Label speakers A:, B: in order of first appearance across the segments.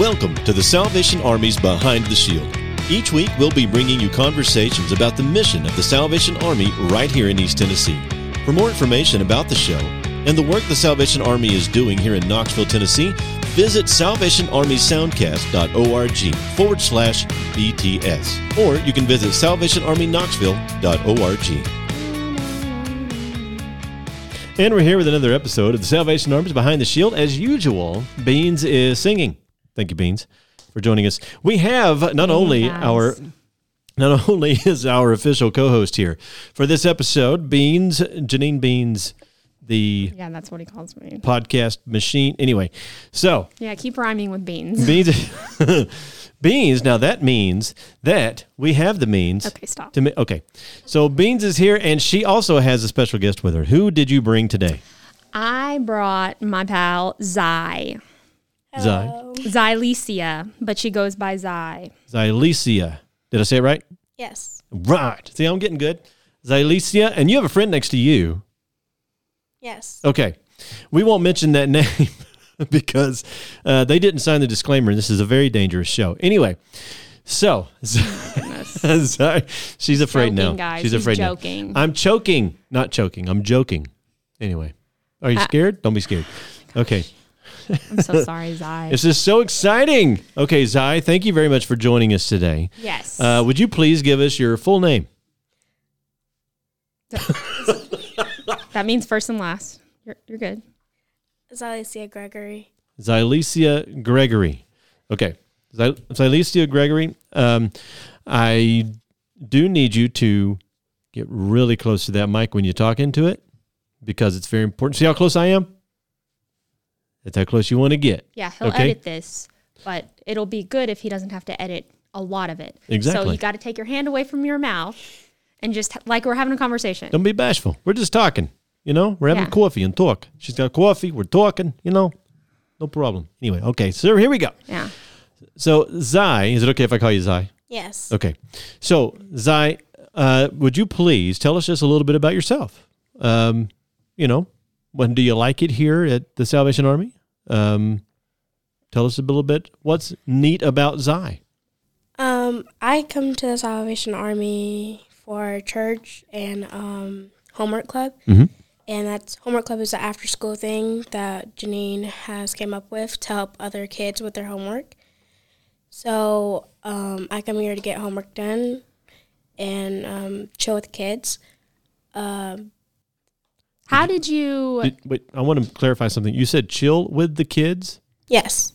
A: Welcome to the Salvation Army's Behind the Shield. Each week, we'll be bringing you conversations about the mission of the Salvation Army right here in East Tennessee. For more information about the show and the work the Salvation Army is doing here in Knoxville, Tennessee, visit salvationarmysoundcast.org forward slash BTS. Or you can visit salvationarmyknoxville.org. And we're here with another episode of the Salvation Army's Behind the Shield. As usual, Beans is singing. Thank you, Beans, for joining us. We have not only
B: Yes.
A: our not only is our official co-host here for this episode, Beans, Janine Beans, the
B: Yeah, that's what he calls me.
A: podcast machine. Anyway, so
B: Yeah, keep rhyming with beans.
A: Beans, Beans. Now that means that we have the means.
B: Okay, stop.
A: To okay, so Beans is here, and she also has a special guest with her. Who did you bring today?
B: I brought my pal Zye.
A: Zye.
B: Xylesia, but she goes by Zye.
A: Xylesia. Did I say it right?
C: Yes.
A: Right. See, I'm getting good. Xylesia, and you have a friend next to you.
C: Yes.
A: Okay. We won't mention that name because uh, they didn't sign the disclaimer. and This is a very dangerous show. Anyway, so Zye- she's afraid now.
B: Guys.
A: She's
B: He's
A: afraid
B: joking.
A: now. I'm choking, not choking. I'm joking. Anyway, are you
B: Uh,
A: scared? Don't be scared. Okay.
B: I'm so sorry, Zye.
A: This is so exciting. Okay, Zye, thank you very much for joining us today.
B: yes.
A: Uh, would you please give us your full name?
B: that means first and last. You're, you're good.
C: Zalicia Gregory.
A: Xylesia Gregory. Okay. Xy- Xylesia Gregory, um, I do need you to get really close to that mic when you talk into it because it's very important. See how close I am? That's how close you want to get.
B: Yeah, he'll
A: Okay.
B: edit this, but it'll be good if he doesn't have to edit a lot of it. Exactly. So
A: Exactly.
B: you got to take your hand away from your mouth and just like we're having a conversation.
A: Don't be bashful. We're just talking. You know, we're having
B: Yeah.
A: coffee and talk. She's got coffee. We're talking. You know, no problem. Anyway, okay. So here we go.
B: Yeah.
A: So Zye, is it okay if I call you Zye?
C: Yes.
A: Okay. So, Zye, uh, would you please tell us just a little bit about yourself? Um, you know, when do you like it here at the Salvation Army? Um, tell us a little bit what's neat about Zye.
C: Um, I come to the Salvation Army for church and um, homework club,
A: Mhm.
C: and that's homework club is the after school thing that Janine has came up with to help other kids with their homework. So um, I come here to get homework done and um, chill with kids. Um,
B: How did you?
A: Did, wait, I want to clarify something. You said chill with the kids
C: yes.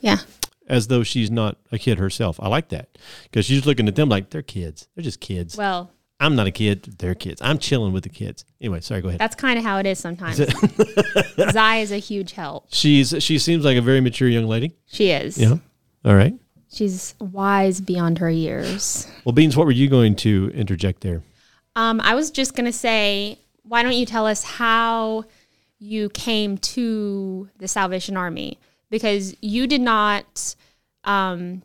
B: yeah.
A: as though she's not a kid herself. I like that because she's looking at them like they're kids. They're just kids.
B: Well,
A: I'm not a kid. They're kids. I'm chilling with the kids. Anyway, sorry. Go ahead.
B: that's kind of how it is sometimes. Zye is a huge help.
A: She's she seems like a very mature young lady.
B: She is.
A: Yeah. All right.
B: She's wise beyond her years.
A: Well, Beans, what were you going to interject there?
B: Um, I was just gonna say, why don't you tell us how you came to the Salvation Army? Because you did not, um,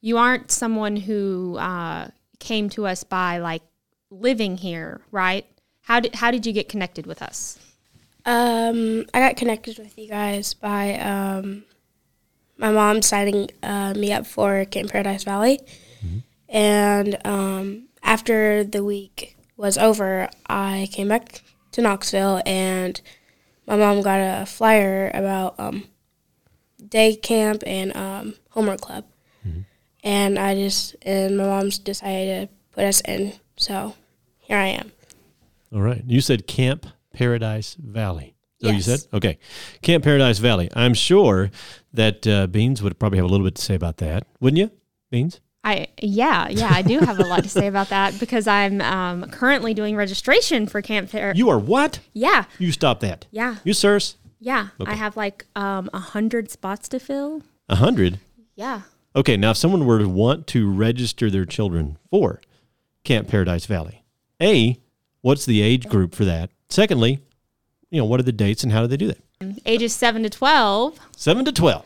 B: you aren't someone who uh, came to us by like living here, right? How did how did you get connected with us?
C: Um, I got connected with you guys by um, my mom signing uh, me up for Camp Paradise Valley. And um, after the week was over, I came back to Knoxville and my mom got a flyer about um, day camp and um, homework club. And I just, and my mom's decided to put us in. So here I am.
A: All right. You said Camp Paradise Valley. So you said okay, Camp Paradise Valley. I'm sure that uh, Beans would probably have a little bit to say about that, wouldn't you, Beans?
B: I yeah yeah I do have a lot to say about that because I'm um, currently doing registration for Camp Fair.
A: You are what?
B: yeah
A: You stop that.
B: yeah
A: You sirs,
B: yeah.
A: Okay.
B: I have like um, a hundred spots to fill.
A: a hundred.
B: Yeah.
A: Okay, now if someone were to want to register their children for Camp Paradise Valley, A, what's the age group for that? Secondly, you know, what are the dates and how do they do that?
B: ages 7 to 12
A: Seven to twelve.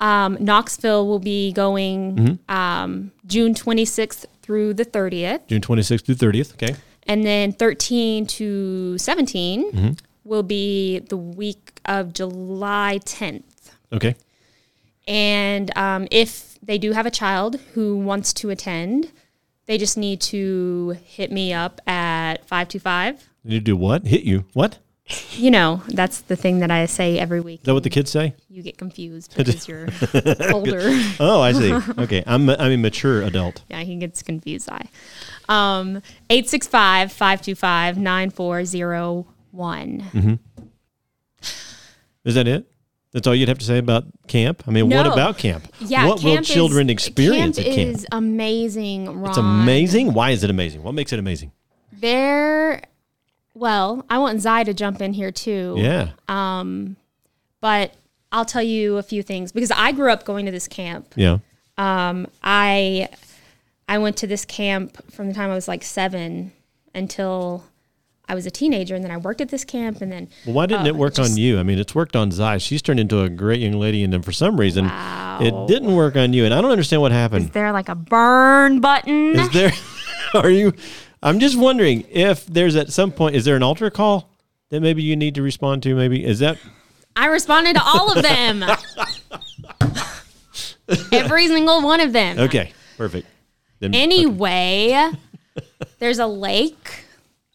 B: Um, knoxville will be going
A: Mm-hmm.
B: um, june 26th through the 30th
A: June twenty sixth through thirtieth. Okay.
B: and then 13 to 17
A: Mm-hmm.
B: will be the week of july 10th
A: Okay.
B: And um, if they do have a child who wants to attend, they just need to hit me up at 525.
A: You need to do what? Hit you? What?
B: You know, that's the thing that I say every week.
A: Is that what the kids say?
B: You get confused because you're older.
A: Oh, I see. okay, I'm a, I'm a mature adult.
B: Yeah, he gets confused. I. Um, 865 525 9401.
A: Is that it? That's all you'd have to say about camp? I mean, what about camp?
B: Yeah,
A: what will
B: camp is-
A: children experience
B: camp
A: at camp?
B: is amazing, Ron.
A: it's amazing. Why is it amazing? What makes it amazing?
B: There, well, I want Zye to jump in here too.
A: Yeah.
B: Um, But I'll tell you a few things because I grew up going to this camp.
A: Yeah.
B: Um, I I went to this camp from the time I was like seven until I was a teenager, and then I worked at this camp, and then
A: Well, why didn't
B: uh,
A: it work
B: just-
A: on you? I mean, it's worked on Zye. She's turned into a great young lady, and then for some reason, it didn't work on you. And I don't understand what happened.
B: Is there like a burn button?
A: Is there? Are you? I'm just wondering if there's at some point. Is there an altar call that maybe you need to respond to? Maybe is that?
B: I responded to all of them. Every single one of them.
A: Okay, perfect. Then,
B: Anyway, there's a lake.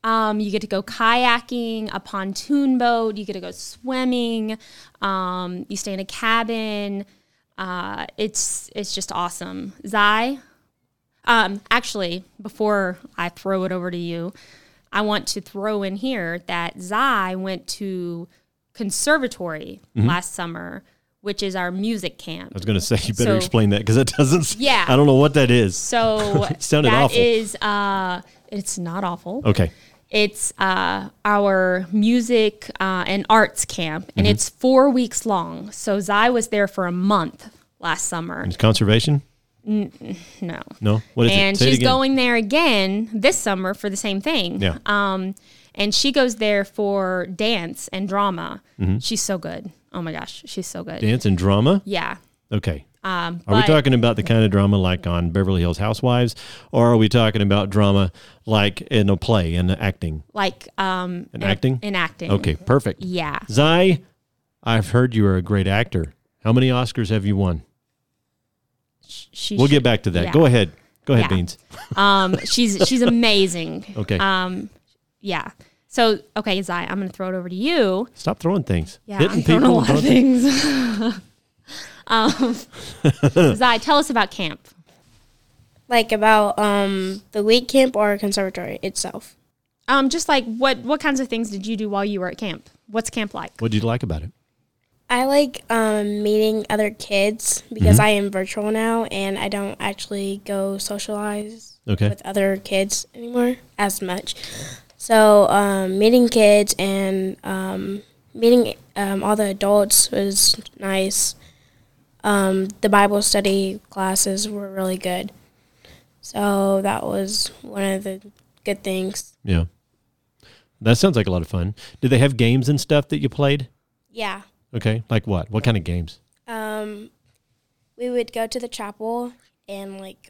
B: Um, you get to go kayaking, a pontoon boat. You get to go swimming. Um, you stay in a cabin. Uh, it's it's just awesome. Zye, um, actually, before I throw it over to you, I want to throw in here that Zye went to conservatory last summer, which is our music camp.
A: I was going to say you better
B: So-
A: explain that because it doesn't.
B: Yeah.
A: I don't know what that is.
B: So
A: It sounded
B: that
A: awful.
B: is, uh, it's not awful.
A: Okay.
B: It's uh, our music uh, and arts camp, and
A: Mm-hmm.
B: it's four weeks long. So Zye was there for a month last summer.
A: It's conservation.
B: No.
A: No. What is
B: and
A: it? It
B: she's
A: again.
B: going there again this summer for the same thing.
A: Yeah.
B: Um, and she goes there for dance and drama.
A: Mm-hmm.
B: She's so good. Oh my gosh, she's so good.
A: Dance and drama.
B: Yeah.
A: Okay.
B: Um,
A: Are we talking about the kind of drama like on Beverly Hills Housewives, or are we talking about drama like in a play in acting?
B: like um,
A: In acting?
B: In acting.
A: Okay, perfect.
B: Yeah.
A: Zye, I've heard you are a great actor. How many Oscars have you won?
B: She
A: We'll
B: should-
A: get back to that.
B: yeah.
A: Go ahead. Go ahead,
B: Yeah.
A: Beans.
B: Um, she's she's amazing.
A: Okay.
B: Um, yeah. So okay, Zye, I'm gonna throw it over to you.
A: Stop throwing things.
B: Yeah,
A: Hitting
B: I'm throwing a lot of things. um, Zye, tell us about camp.
C: Like about um, the week camp or conservatory itself.
B: Um, just like what what kinds of things did you do while you were at camp? What's camp like?
A: What did you like about it?
C: I like um, meeting other kids
A: Mm-hmm.
C: because I am virtual now and I don't actually go socialize
A: Okay.
C: with other kids anymore as much. So um, meeting kids and um, meeting um, all the adults was nice. Um, the Bible study classes were really good. So that was one of the good things.
A: Yeah. That sounds like a lot of fun. Did they have games and stuff that you played?
C: Yeah.
A: Okay. Like what? What kind of games?
C: Um, we would go to the chapel and like,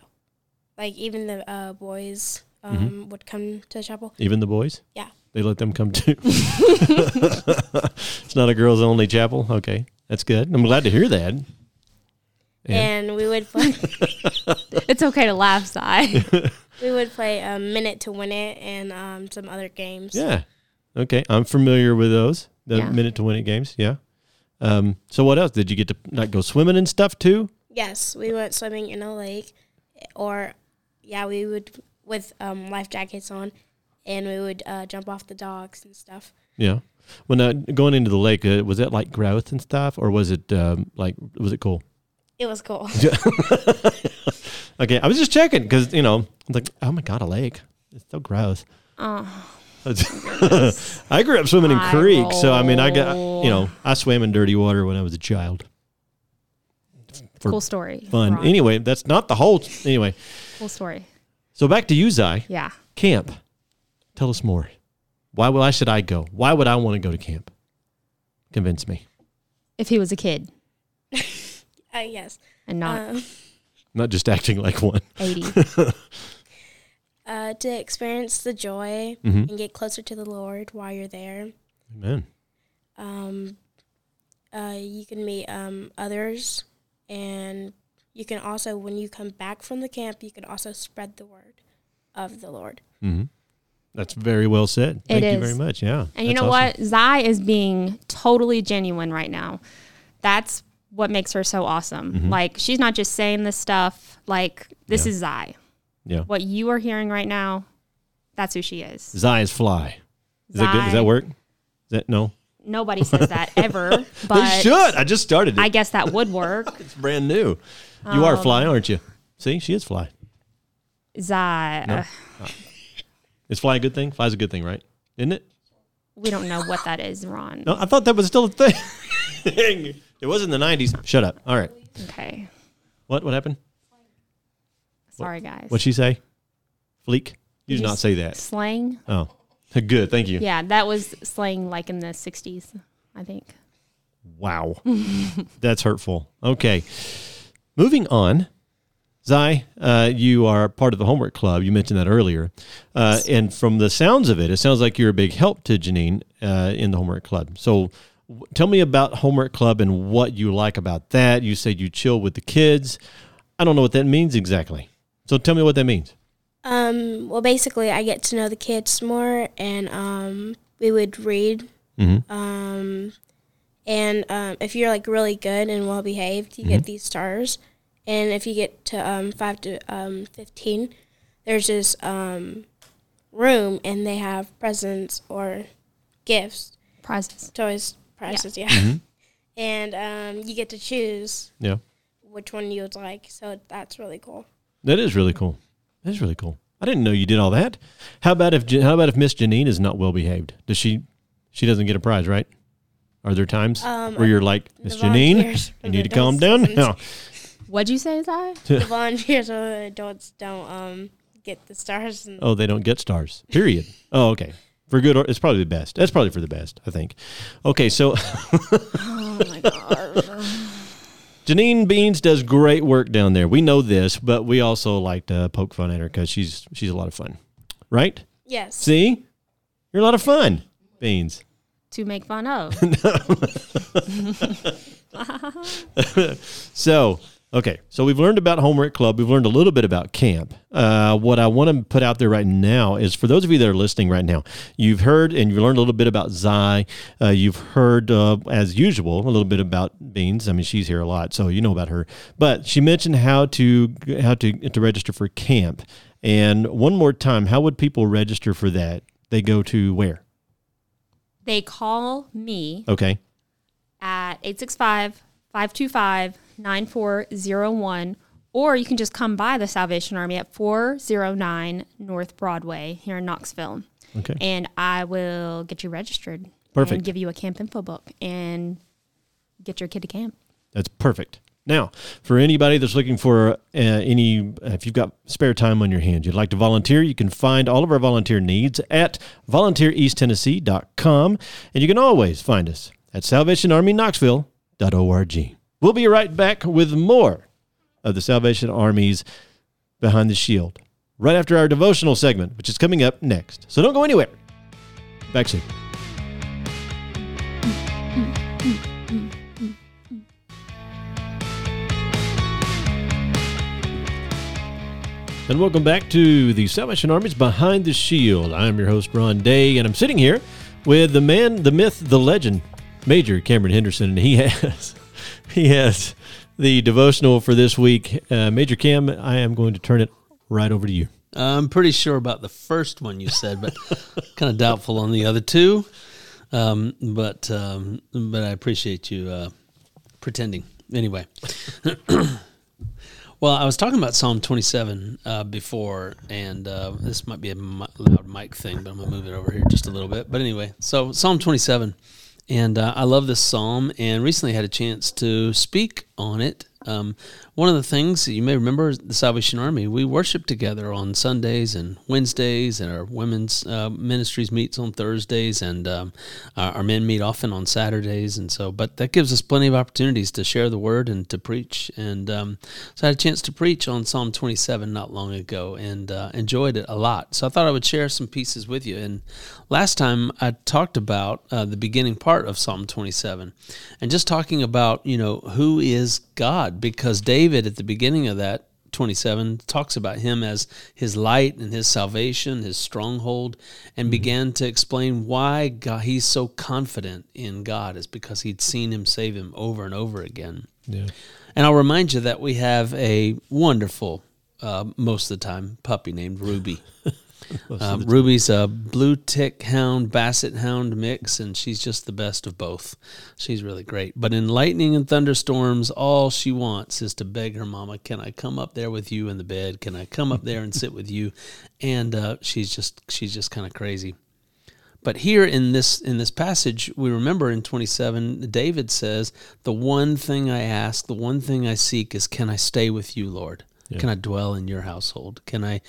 C: like even the uh, boys um, would come to the chapel.
A: Even the boys?
C: Yeah.
A: They let them come too. it's not a girls only chapel. Okay. That's good. I'm glad to hear that. Yeah.
C: And we would play,
B: It's okay to laugh, Zye.
C: we would play a minute to win it and um, some other games.
A: Yeah. Okay. I'm familiar with those. The
B: Yeah.
A: minute to win it games. Yeah. Um, so what else? Did you get to like go swimming and stuff too?
C: Yes, we went swimming in a lake, or yeah, we would with um, life jackets on, and we would uh, jump off the docks and stuff.
A: Yeah. When now going into the lake, uh, was it like growth and stuff, or was it um, like was it cool?
C: It was cool.
A: Okay, I was just checking because you know, I'm like, oh my god, a lake. It's so gross.
B: oh,
A: I grew up swimming in
B: Eye
A: creeks, so I mean, I got you know, I swam in dirty water when I was a child. For
B: cool story.
A: fun.
B: Ron.
A: Anyway, that's not the whole. Anyway,
B: Cool story.
A: so back to you, Zye.
B: Yeah.
A: Camp. Tell us more. Why? will I should I go? Why would I want to go to camp? Convince me.
B: If he was a kid
C: Uh, yes.
B: and not
C: Um,
A: Not just acting like one.
B: 80.
C: uh, to experience the joy
A: Mhm.
C: and get closer to the Lord while you're there.
A: Amen.
C: Um, uh, you can meet um, others and you can also, when you come back from the camp, you can also spread the word of the Lord.
A: That's very well said.
B: It
A: Thank you
B: is.
A: very much. Yeah.
B: And you know
A: awesome.
B: what? Zye is being totally genuine right now. That's what makes her so awesome. Like she's not just saying this stuff. Like this
A: Mm-hmm. Yeah.
B: is Zye.
A: Yeah.
B: What you are hearing right now, that's who she is.
A: Zye is fly. Is that good? Does that work? Is that no?
B: Nobody says that ever, but
A: they should. I just started it.
B: I guess that would work.
A: it's brand new. You are
B: Um,
A: fly, aren't you? See, she is fly.
B: Zye.
A: No.
B: uh,
A: Is fly a good thing? Fly's a good thing, right? Isn't it?
B: we don't know what that is, Ron.
A: No, I thought that was still a thing. it was in the '90s. Shut up. All right.
B: Okay.
A: What? What happened?
B: Sorry, guys.
A: What'd she say? Fleek? You did not say that.
B: Slang?
A: Oh, good. Thank you.
B: Yeah, that was slang like in the 60s, I think.
A: Wow. That's hurtful. Okay. Moving on. Zye, uh, you are part of the homework club. You mentioned that earlier. Uh, and from the sounds of it, it sounds like you're a big help to Janine uh, in the homework club. So w- tell me about homework club and what you like about that. You said you chill with the kids. I don't know what that means exactly. So tell me what that means.
C: Um, well, basically, I get to know the kids more, and um, we would read.
A: Mhm.
C: Um, and um, if you're like really good and well behaved, you get these stars. And if you get to um, five to um, fifteen, there's this um, room, and they have presents or gifts,
B: Prizes.
C: toys, prizes, yeah. And um, you get to choose
A: Yeah.
C: which one you would like. So that's really cool.
A: That is really cool. That is really cool. I didn't know you did all that. How about if how about if Miss Janine is not well behaved? Does she she doesn't get a prize, right? Are there times
C: Um,
A: where you're like, Miss Janine, you need to calm down?
B: What'd you say, Zye?
C: the volunteers or the adults don't um, get the stars.
A: Oh, they don't get stars. Period. Oh, okay. For good or it's probably the best. That's probably for the best, I think. Okay, so
B: Oh my god.
A: Janine Beans does great work down there. We know this, but we also like to poke fun at her because she's she's a lot of fun, right?
C: yes.
A: See, you're a lot of fun, Beans.
B: to make fun of.
A: So, okay. So we've learned about Homework Club. We've learned a little bit about camp. Uh, what I want to put out there right now is for those of you that are listening right now, you've heard and you've learned a little bit about Zye. Uh, you've heard, uh, as usual, a little bit about Beans. I mean, she's here a lot, so you know about her. But she mentioned how to how to to register for camp. And one more time, how would people register for that? They go to where?
B: They call me
A: Okay.
B: at 865 525 9401, or you can just come by the Salvation Army at 409 North Broadway here in Knoxville.
A: Okay.
B: And I will get you registered.
A: Perfect.
B: And give you a camp info book and get your kid to camp.
A: That's perfect. Now, for anybody that's looking for uh, any, if you've got spare time on your hands, you'd like to volunteer, you can find all of our volunteer needs at volunteereasttennessee.com. And you can always find us at salvationarmyknoxville.org. We'll be right back with more of the Salvation Army's Behind the Shield right after our devotional segment, which is coming up next. So don't go anywhere. Back soon. And welcome back to the Salvation Army's Behind the Shield. I'm your host, Ron Day, and I'm sitting here with the man, the myth, the legend, Major Cameron Henderson, and he has has the devotional for this week. Uh, Major Cam, I am going to turn it right over to you.
D: I'm pretty sure about the first one you said, but kind of doubtful on the other two. Um, but um, but I appreciate you uh, pretending. Anyway, well, I was talking about Psalm 27 uh, before, and uh, this might be a loud mic thing, but I'm gonna move it over here just a little bit. But anyway, so Psalm 27, and uh, I love this psalm, and recently had a chance to speak on it. Um, one of the things you may remember is the Salvation Army. We worship together on Sundays and Wednesdays, and our women's uh, ministries meets on Thursdays, and um, our, our men meet often on Saturdays. And so, but that gives us plenty of opportunities to share the word and to preach. And um, so, I had a chance to preach on Psalm 27 not long ago, and uh, enjoyed it a lot. So, I thought I would share some pieces with you. And last time I talked about uh, the beginning part of Psalm 27, and just talking about you know who is God God because David at the beginning of that 27 talks about him as his light and his salvation, his stronghold, and began to explain why God, he's so confident in God is because he'd seen him save him over and over again.
A: Yeah.
D: And I'll remind you that we have a wonderful, uh, most of the time, puppy named Ruby. Uh, Ruby's a blue tick hound, basset hound mix, and she's just the best of both. She's really great. But in lightning and thunderstorms, all she wants is to beg her mama, "Can I come up there with you in the bed? Can I come up there and sit with you?" And uh, she's just she's just kind of crazy. But here in this in this passage, we remember in 27, David says, "The one thing I ask, the one thing I seek is, can I stay with you, Lord?
A: Yeah.
D: Can I dwell in your household? Can I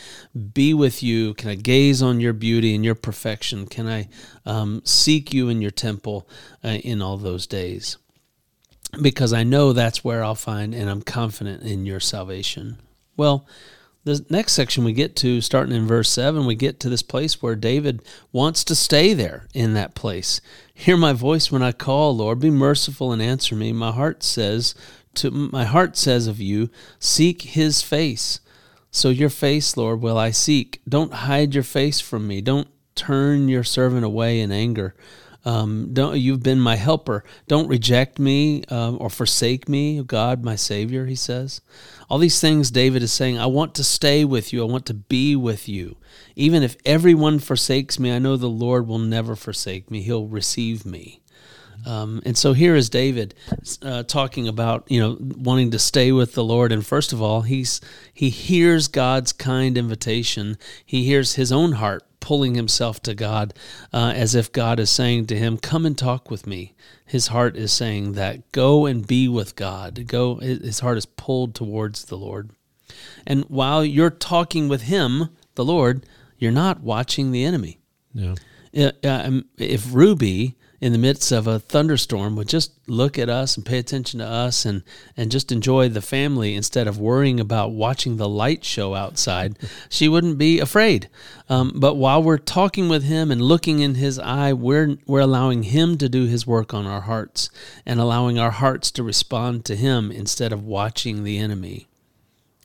D: be with you? Can I gaze on your beauty and your perfection? Can I um, seek you in your temple uh, in all those days? Because I know that's where I'll find, and I'm confident in your salvation." Well, the next section we get to, starting in verse 7, we get to this place where David wants to stay there in that place. Hear my voice when I call, Lord. Be merciful and answer me. My heart says to my heart says of you, seek his face. So your face, Lord, will I seek. Don't hide your face from me. Don't turn your servant away in anger. Um, don't you've been my helper. Don't reject me um, or forsake me, God, my Savior. He says all these things. David is saying, I want to stay with you. I want to be with you. Even if everyone forsakes me, I know the Lord will never forsake me. He'll receive me. Um, and so here is David uh, talking about you know wanting to stay with the Lord. And first of all, he's he hears God's kind invitation. He hears his own heart pulling himself to God, uh, as if God is saying to him, "Come and talk with me." His heart is saying that, "Go and be with God." Go. His heart is pulled towards the Lord. And while you're talking with him, the Lord, you're not watching the enemy.
A: Yeah.
D: Uh, if Ruby in the midst of a thunderstorm would just look at us and pay attention to us and, and just enjoy the family instead of worrying about watching the light show outside, she wouldn't be afraid. Um, but while we're talking with him and looking in his eye, we're, we're allowing him to do his work on our hearts and allowing our hearts to respond to him instead of watching the enemy.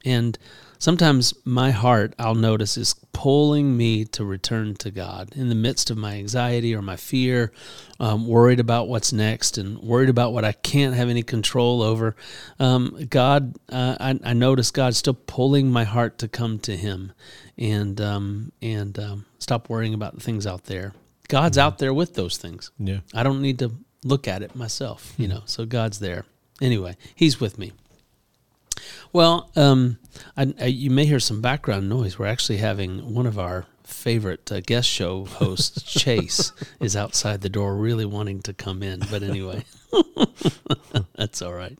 D: And sometimes my heart, I'll notice, is pulling me to return to God in the midst of my anxiety or my fear, um, worried about what's next and worried about what I can't have any control over. Um, God, uh, I, I, notice God still pulling my heart to come to Him and um, and um, stop worrying about the things out there. God's mm-hmm. out there with those things.
A: Yeah,
D: I don't need to look at it myself, you know. So God's there. Anyway, He's with me. Well, um, I, I, you may hear some background noise. We're actually having one of our favorite uh, guest show hosts, Chase, is outside the door, really wanting to come in. But anyway, that's all right.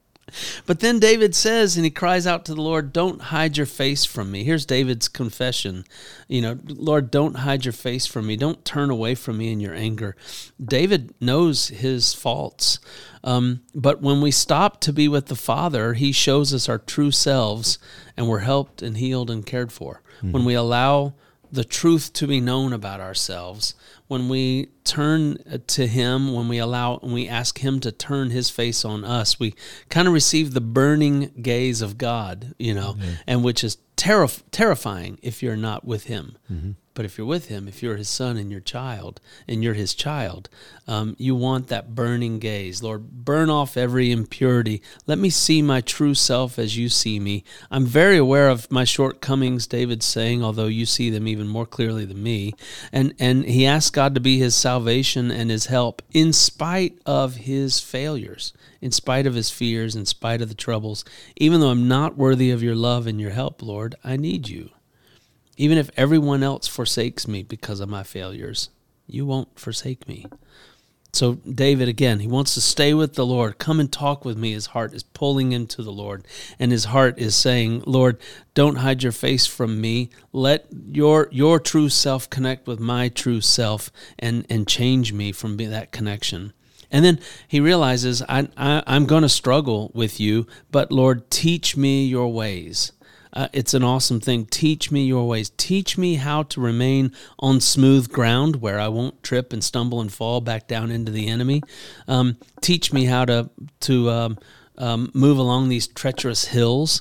D: But then David says, and he cries out to the Lord, Don't hide your face from me. Here's David's confession. You know, Lord, don't hide your face from me. Don't turn away from me in your anger. David knows his faults. Um, but when we stop to be with the Father, He shows us our true selves and we're helped and healed and cared for. Mm-hmm. When we allow the truth to be known about ourselves, when we turn to Him, when we allow, and we ask Him to turn His face on us, we kind of receive the burning gaze of God, you know, mm-hmm. and which is terrif- terrifying if you're not with Him. Mm-hmm. But if you're with him, if you're his son and your child, and you're his child, um, you want that burning gaze. Lord, burn off every impurity. Let me see my true self as you see me. I'm very aware of my shortcomings, David's saying, although you see them even more clearly than me. And, and he asks God to be his salvation and his help in spite of his failures, in spite of his fears, in spite of the troubles. Even though I'm not worthy of your love and your help, Lord, I need you. Even if everyone else forsakes me because of my failures, you won't forsake me. So, David, again, he wants to stay with the Lord. Come and talk with me. His heart is pulling him to the Lord. And his heart is saying, Lord, don't hide your face from me. Let your, your true self connect with my true self and, and change me from that connection. And then he realizes, I, I, I'm going to struggle with you, but Lord, teach me your ways. Uh, it's an awesome thing. Teach me your ways. Teach me how to remain on smooth ground where I won't trip and stumble and fall back down into the enemy. Um, teach me how to to um, um, move along these treacherous hills,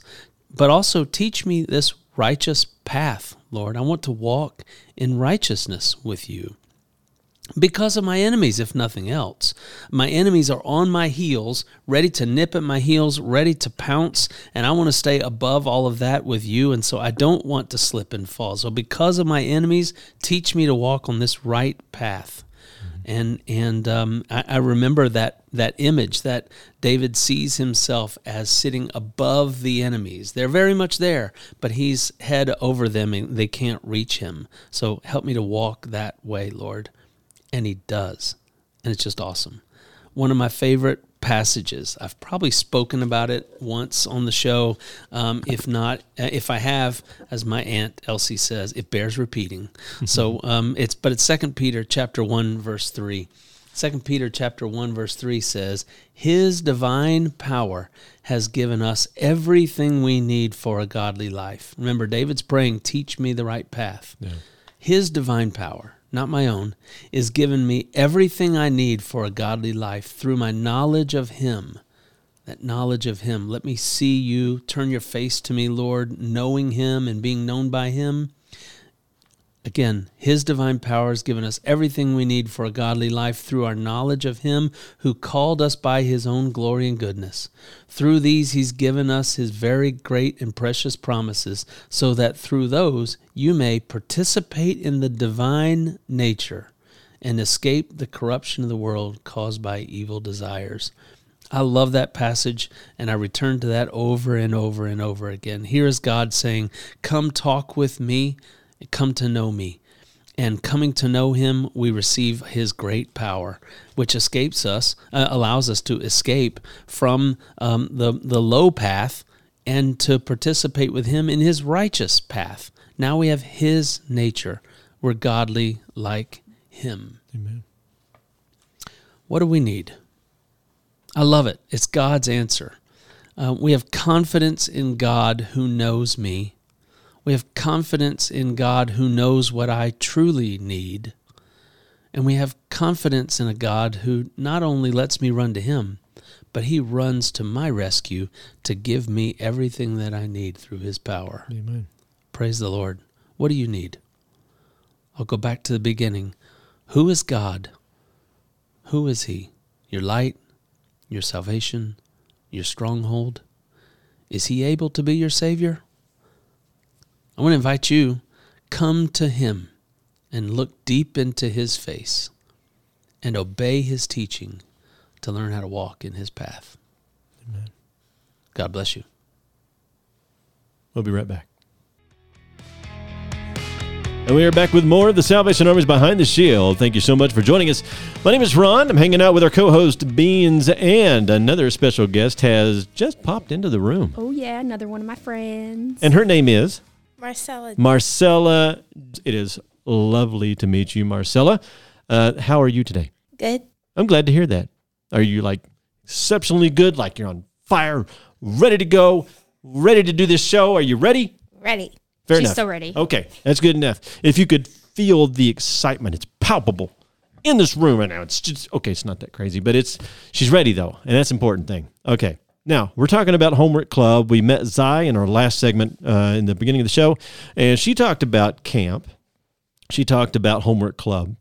D: but also teach me this righteous path, Lord. I want to walk in righteousness with you because of my enemies, if nothing else. My enemies are on my heels, ready to nip at my heels, ready to pounce, and I want to stay above all of that with you. And so I don't want to slip and fall. So, because of my enemies, teach me to walk on this right path. And and um, I, I remember that that image that David sees himself as sitting above the enemies. They're very much there, but he's head over them and they can't reach him. So help me to walk that way, Lord and he does. And it's just awesome. One of my favorite passages. I've probably spoken about it once on the show. Um, if not, uh, if I have, as my aunt Elsie says, it bears repeating. so um, it's, but it's Second Peter chapter one verse three. Second Peter chapter 1 verse 3 says, "His divine power has given us everything we need for a godly life." Remember David's praying, "Teach me the right path."
A: Yeah.
D: His divine power, not my own, is given me everything I need for a godly life through my knowledge of Him. That knowledge of Him. Let me see you, turn your face to me, Lord, knowing Him and being known by Him. Again, His divine power has given us everything we need for a godly life through our knowledge of Him who called us by His own glory and goodness. Through these, He's given us His very great and precious promises, so that through those you may participate in the divine nature and escape the corruption of the world caused by evil desires. I love that passage, and I return to that over and over and over again. Here is God saying, Come talk with me come to know me. And coming to know him, we receive his great power, which escapes us, uh, allows us to escape from um, the, the low path and to participate with him in his righteous path. Now we have his nature. We're godly like him.
A: Amen.
D: What do we need? I love it. It's God's answer. Uh, we have confidence in God who knows me we have confidence in God who knows what I truly need. And we have confidence in a God who not only lets me run to Him, but He runs to my rescue to give me everything that I need through His power.
A: Amen.
D: Praise the Lord. What do you need? I'll go back to the beginning. Who is God? Who is He? Your light, your salvation, your stronghold? Is He able to be your Savior? I want to invite you come to him and look deep into his face and obey his teaching to learn how to walk in his path.
A: Amen.
D: God bless you.
A: We'll be right back. And we are back with more of the Salvation Army's Behind the Shield. Thank you so much for joining us. My name is Ron. I'm hanging out with our co host, Beans, and another special guest has just popped into the room.
B: Oh yeah, another one of my friends.
A: And her name is
C: Marcella.
A: Marcella. It is lovely to meet you, Marcella. Uh, how are you today?
C: Good.
A: I'm glad to hear that. Are you like exceptionally good? Like you're on fire, ready to go, ready to do this show? Are you ready?
C: Ready.
A: Fair
B: She's
A: enough.
B: so ready.
A: Okay, that's good enough. If you could feel the excitement, it's palpable in this room right now. It's just okay. It's not that crazy, but it's she's ready though, and that's an important thing. Okay, now we're talking about homework club. We met Zye in our last segment uh, in the beginning of the show, and she talked about camp. She talked about homework club,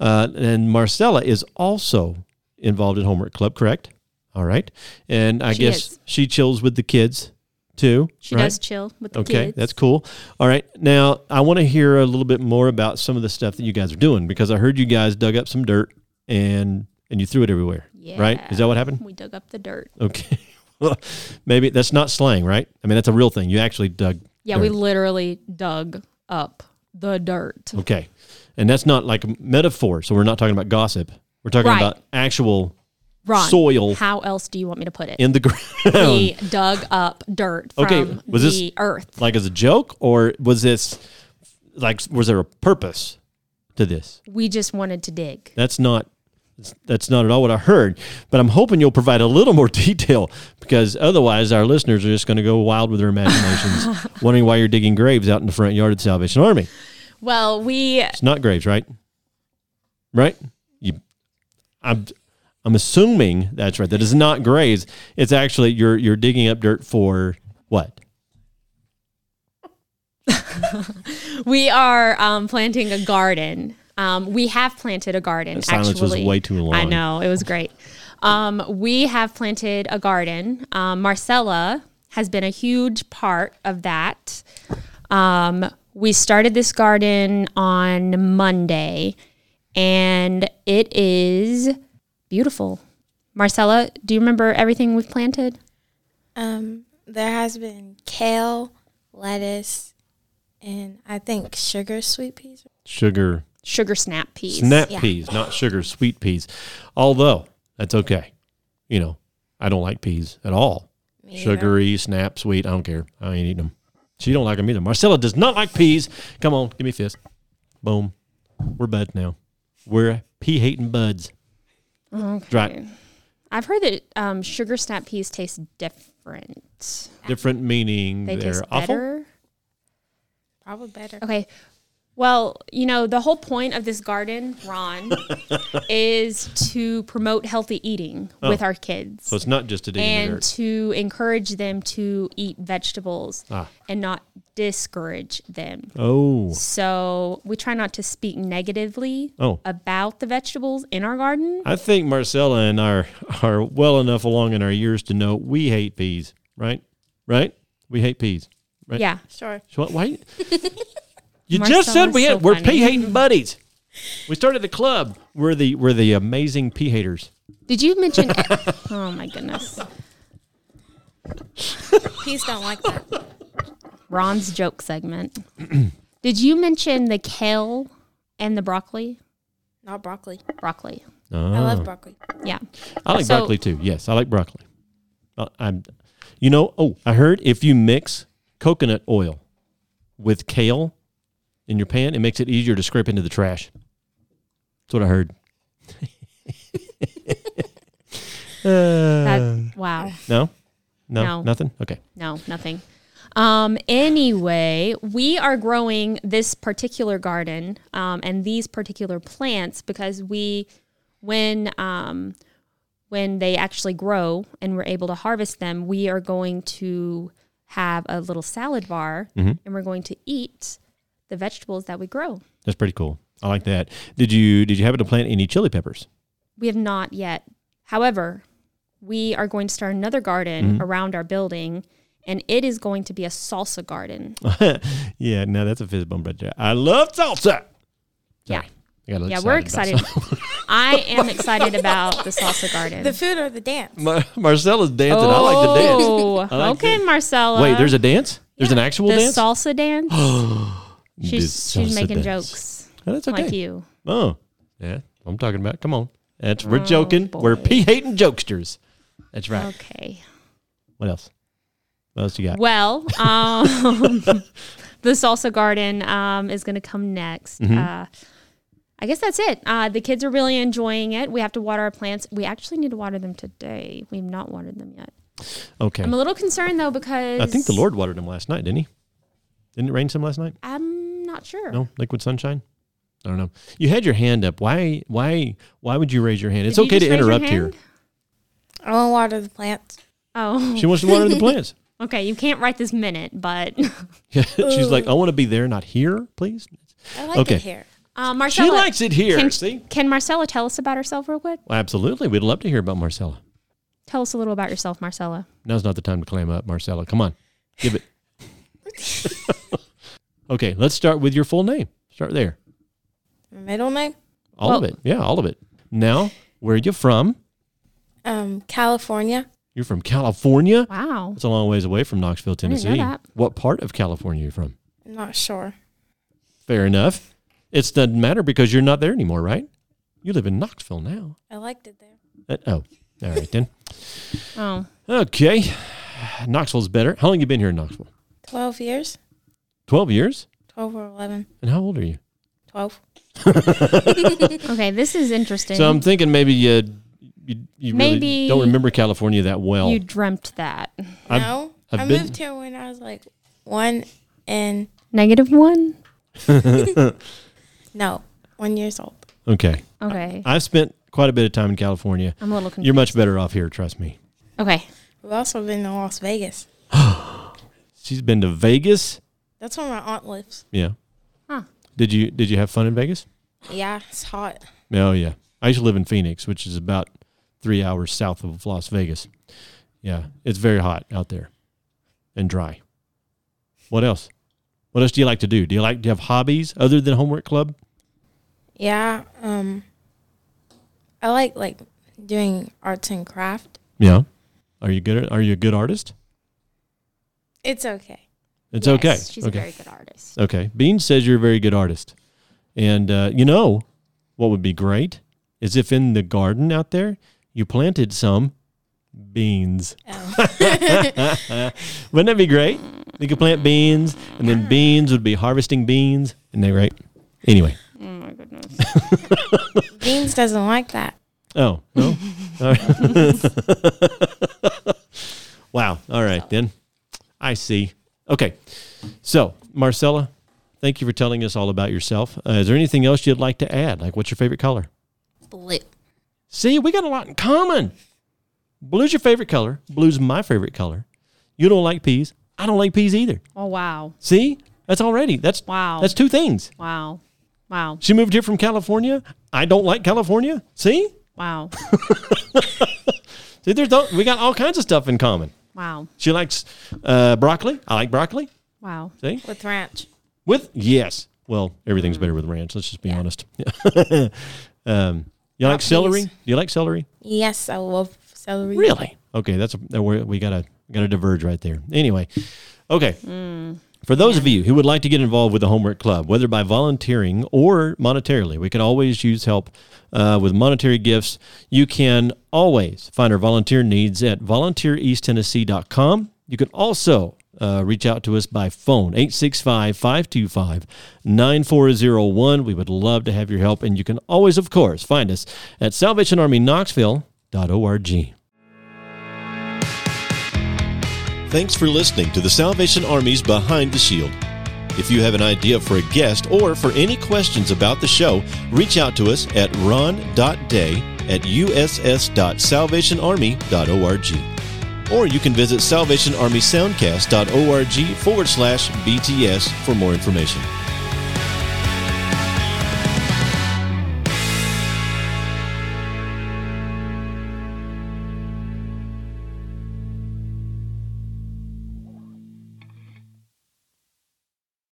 A: uh, and Marcella is also involved in homework club. Correct? All right, and I
B: She
A: guess
B: is.
A: she chills with the kids too.
B: She
A: right?
B: does chill with the
A: Okay,
B: kids.
A: Okay, that's cool. All right, now I want to hear a little bit more about some of the stuff that you guys are doing because I heard you guys dug up some dirt and and you threw it everywhere. Yeah. Right? Is that what happened?
B: We dug up the dirt.
A: Okay. Well, maybe that's not slang, right? I mean, that's a real thing. You actually dug.
B: Yeah, we literally dug up the dirt.
A: Okay, and that's not like a metaphor. So we're not talking about gossip. We're talking
B: Right.
A: about actual
B: Ron,
A: soil
B: How else do you want me to put it?
A: in the ground.
B: we dug up dirt from
A: Okay, was this-
B: earth.
A: like as a joke, or was this like was there a purpose to this?
B: We just wanted to dig.
A: That's not that's not at all what I heard. But I'm hoping you'll provide a little more detail because otherwise our listeners are just going to go wild with their imaginations, wondering why you're digging graves out in the front yard of the Salvation Army.
B: Well, we
A: It's not graves, right? Right? You, I'm I'm assuming that's right. That is not graves. It's actually you're you're digging up dirt for what?
B: We are um, planting a garden. Um, we have planted a garden.
A: That silence was
B: actually.
A: way too long.
B: I know it was great. Um, we have planted a garden. Um, Marcella has been a huge part of that. Um, we started this garden on Monday, and it is beautiful. Marcella, do you remember everything we've planted?
E: Um, there has been kale, lettuce, and I think sugar sweet peas.
A: Sugar
B: Sugar snap peas.
A: snap
E: Yeah.
A: peas, not sugar sweet peas. Although that's okay. You know, I don't like peas at all.
E: Me either.
A: Sugary, snap, sweet. I don't care. I ain't eating them. She don't like them either. Marcella does not like peas. Come on, give me a fist. Boom. We're buds now. We're pea hating buds.
B: Okay.
A: Right.
B: I've heard that um, sugar snap peas taste different.
A: Different meaning
B: They
A: they're
B: taste
A: awful.
B: better.
E: Probably better.
B: Okay. Well, you know, the whole point of this garden, Ron, is to promote healthy eating with our kids
A: Oh. So it's not just to dig in the
B: and
A: dirt.
B: to encourage them to eat vegetables
A: Ah.
B: and not discourage them.
A: Oh.
B: So we try not to speak negatively
A: Oh.
B: about the vegetables in our garden.
A: I think Marcella and I are, are well enough along in our years to know we hate peas, right? Right? We hate peas. Right?
B: Yeah.
E: Sure.
A: So what? Why? You just said
B: Marcella's
A: we
B: so
A: had we're
B: funny.
A: pea hating buddies. We started the club. We're the we're the amazing pea haters.
B: Did you mention? oh my goodness.
E: Peas don't like that.
B: Ron's joke segment. Did you mention the kale and the broccoli?
E: Not broccoli.
B: Broccoli.
E: I
A: Oh.
E: love broccoli.
B: Yeah.
A: I like
B: So-
A: broccoli too. Yes, I like broccoli. Uh, I'm, you know. Oh, I heard if you mix coconut oil with kale in your pan, it makes it easier to scrape into the trash. That's what I heard. Uh,
B: That, wow.
A: no, no,
B: No.
A: nothing. Okay.
B: No, nothing. Um, anyway, we are growing this particular garden um, and these particular plants because we, when um, when they actually grow and we're able to harvest them, we are going to have a little salad bar
A: Mhm.
B: and we're going to eat the vegetables that we grow.
A: That's pretty cool. I like that. Did you did you happen to plant any chili peppers?
B: We have not yet. However, we are going to start another garden mm-hmm. around our building, and it is going to be a salsa garden.
A: yeah, now that's a fizz bump right there. I love salsa.
B: Yeah.
A: Sorry. I got a little
B: Yeah, we're excited. I am excited about the salsa garden.
E: The food or the dance?
A: Mar- Marcella's dancing. I like the oh, dance.
B: Oh,
A: like
B: okay,
A: that.
B: Marcella.
A: Wait, there's a dance? There's an actual dance?
B: the
A: dance?
B: salsa dance.
A: The
B: she's she's making
A: dance.
B: jokes
A: Oh, that's okay.
B: like you.
A: Oh, yeah. I'm talking about. Come on. That's
B: Oh,
A: we're joking. We're
B: boy.
A: pea hating jokesters. That's right.
B: Okay.
A: What else? What else you got?
B: Well, um, the salsa garden um, is going to come next.
A: Mm-hmm.
B: Uh, I guess that's it. Uh, the kids are really enjoying it. We have to water our plants. We actually need to water them today. We've not watered them yet.
A: Okay.
B: I'm a little concerned though because
A: I think the Lord watered them last night, didn't he? Didn't it rain some last night?
B: I'm not sure.
A: No, liquid sunshine. I don't know. You had your hand up. Why? Why? Why would you raise your hand? It's
B: Did you
A: okay to
B: just raise your
A: interrupt here.
B: hand?
E: I want to water the plants.
B: Oh,
A: She wants to water the plants.
B: okay. You can't write this minute, but
A: She's like, I want to be there, not here, please.
E: I like
A: Okay.
E: it here.
B: uh,
A: She likes it here.
B: Can,
A: see?
B: can Marcella tell us about herself real quick?
A: Well, absolutely. We'd love to hear about Marcella.
B: Tell us a little about yourself, Marcella.
A: Now's not the time to clam up, Marcella. Come on, give it. Okay, let's start with your full name. Start there.
E: Middle name?
A: All of it. Yeah, all of it. Now, where are you from?
E: Um, California.
A: You're from California.
B: Wow.
A: It's a long ways away from Knoxville,
B: didn't know
A: Tennessee.
B: that.
A: What part of California are you from?
E: I'm not sure.
A: Fair enough. It doesn't matter because you're not there anymore, right? You live in Knoxville now.
E: I liked it there.
A: Uh, oh, all right then.
B: Oh,
A: Okay, Knoxville's better. How long you been here in Knoxville?
E: 12 years?
A: Twelve years.
E: 12 or 11?
A: And how old are you?
E: 12.
B: okay. This is interesting.
A: So I'm thinking maybe you you, you really
B: Maybe
A: don't remember California that well.
B: you dreamt that.
A: I've-
E: no,
A: I've
E: I
A: been-
E: moved here when I was like one and
B: Negative one.
E: no, one years old.
A: okay,
B: Okay.
A: I've spent quite a bit of time in California.
B: I'm a little confused.
A: You're much better off here, trust me.
B: Okay.
E: We've also been to Las Vegas.
A: She's been to Vegas.
E: That's where my aunt lives.
A: Yeah.
B: Huh.
A: Did you did you have fun in Vegas?
E: Yeah, it's hot.
A: Oh yeah. I used to live in Phoenix, which is about three hours south of Las Vegas. Yeah, it's very hot out there and dry. What else? What else do you like to do? Do you like do you have hobbies other than homework club?
E: Yeah. Um. I like like doing arts and craft.
A: Yeah. Are you good? At, are you a good artist?
E: It's okay.
A: It's
B: Yes,
A: okay.
B: She's
A: okay.
B: a very good artist.
A: Okay. Bean says you're a very good artist. And uh, you know what would be great is if in the garden out there you planted some beans.
E: Oh.
A: Wouldn't that be great? You could plant beans and then beans would be harvesting beans. Isn't that right? Anyway.
B: Oh my goodness.
E: Beans doesn't like that.
A: Oh, no? All right. wow. All right, then. I see. Okay. So, Marcella, thank you for telling us all about yourself. Uh, is there anything else you'd like to add? Like, what's your favorite color?
E: Blue.
A: See, we got a lot in common. Blue's your favorite color. Blue's my favorite color. You don't like peas. I don't like peas either.
B: Oh wow.
A: See, that's already that's
B: Wow.
A: that's two things.
B: Wow. Wow.
A: She moved here from California. I don't like California. See,
B: Wow.
A: see, there's no, we got all kinds of stuff in common.
B: Wow.
A: She likes uh, broccoli. I like broccoli.
B: Wow.
A: See,
E: With ranch.
A: with yes. Well, everything's better with ranch. Let's just be honest. um, you like
E: Not
A: celery? Do you like celery?
E: Yes, I love celery.
A: Really? Okay, that's a, we we gotta gotta diverge right there. Anyway, okay. For those of you who would like to get involved with the homework club, whether by volunteering or monetarily, we can always use help uh, with monetary gifts. You can always find our volunteer needs at volunteereasttennessee.com. You can also uh, reach out to us by phone, 865 525 9401. We would love to have your help. And you can always, of course, find us at salvationarmyknoxville.org. Thanks for listening to the Salvation Army's Behind the Shield. If you have an idea for a guest or for any questions about the show, reach out to us at ron.day at uss.salvationarmy.org. Or you can visit salvationarmysoundcast.org forward slash BTS for more information.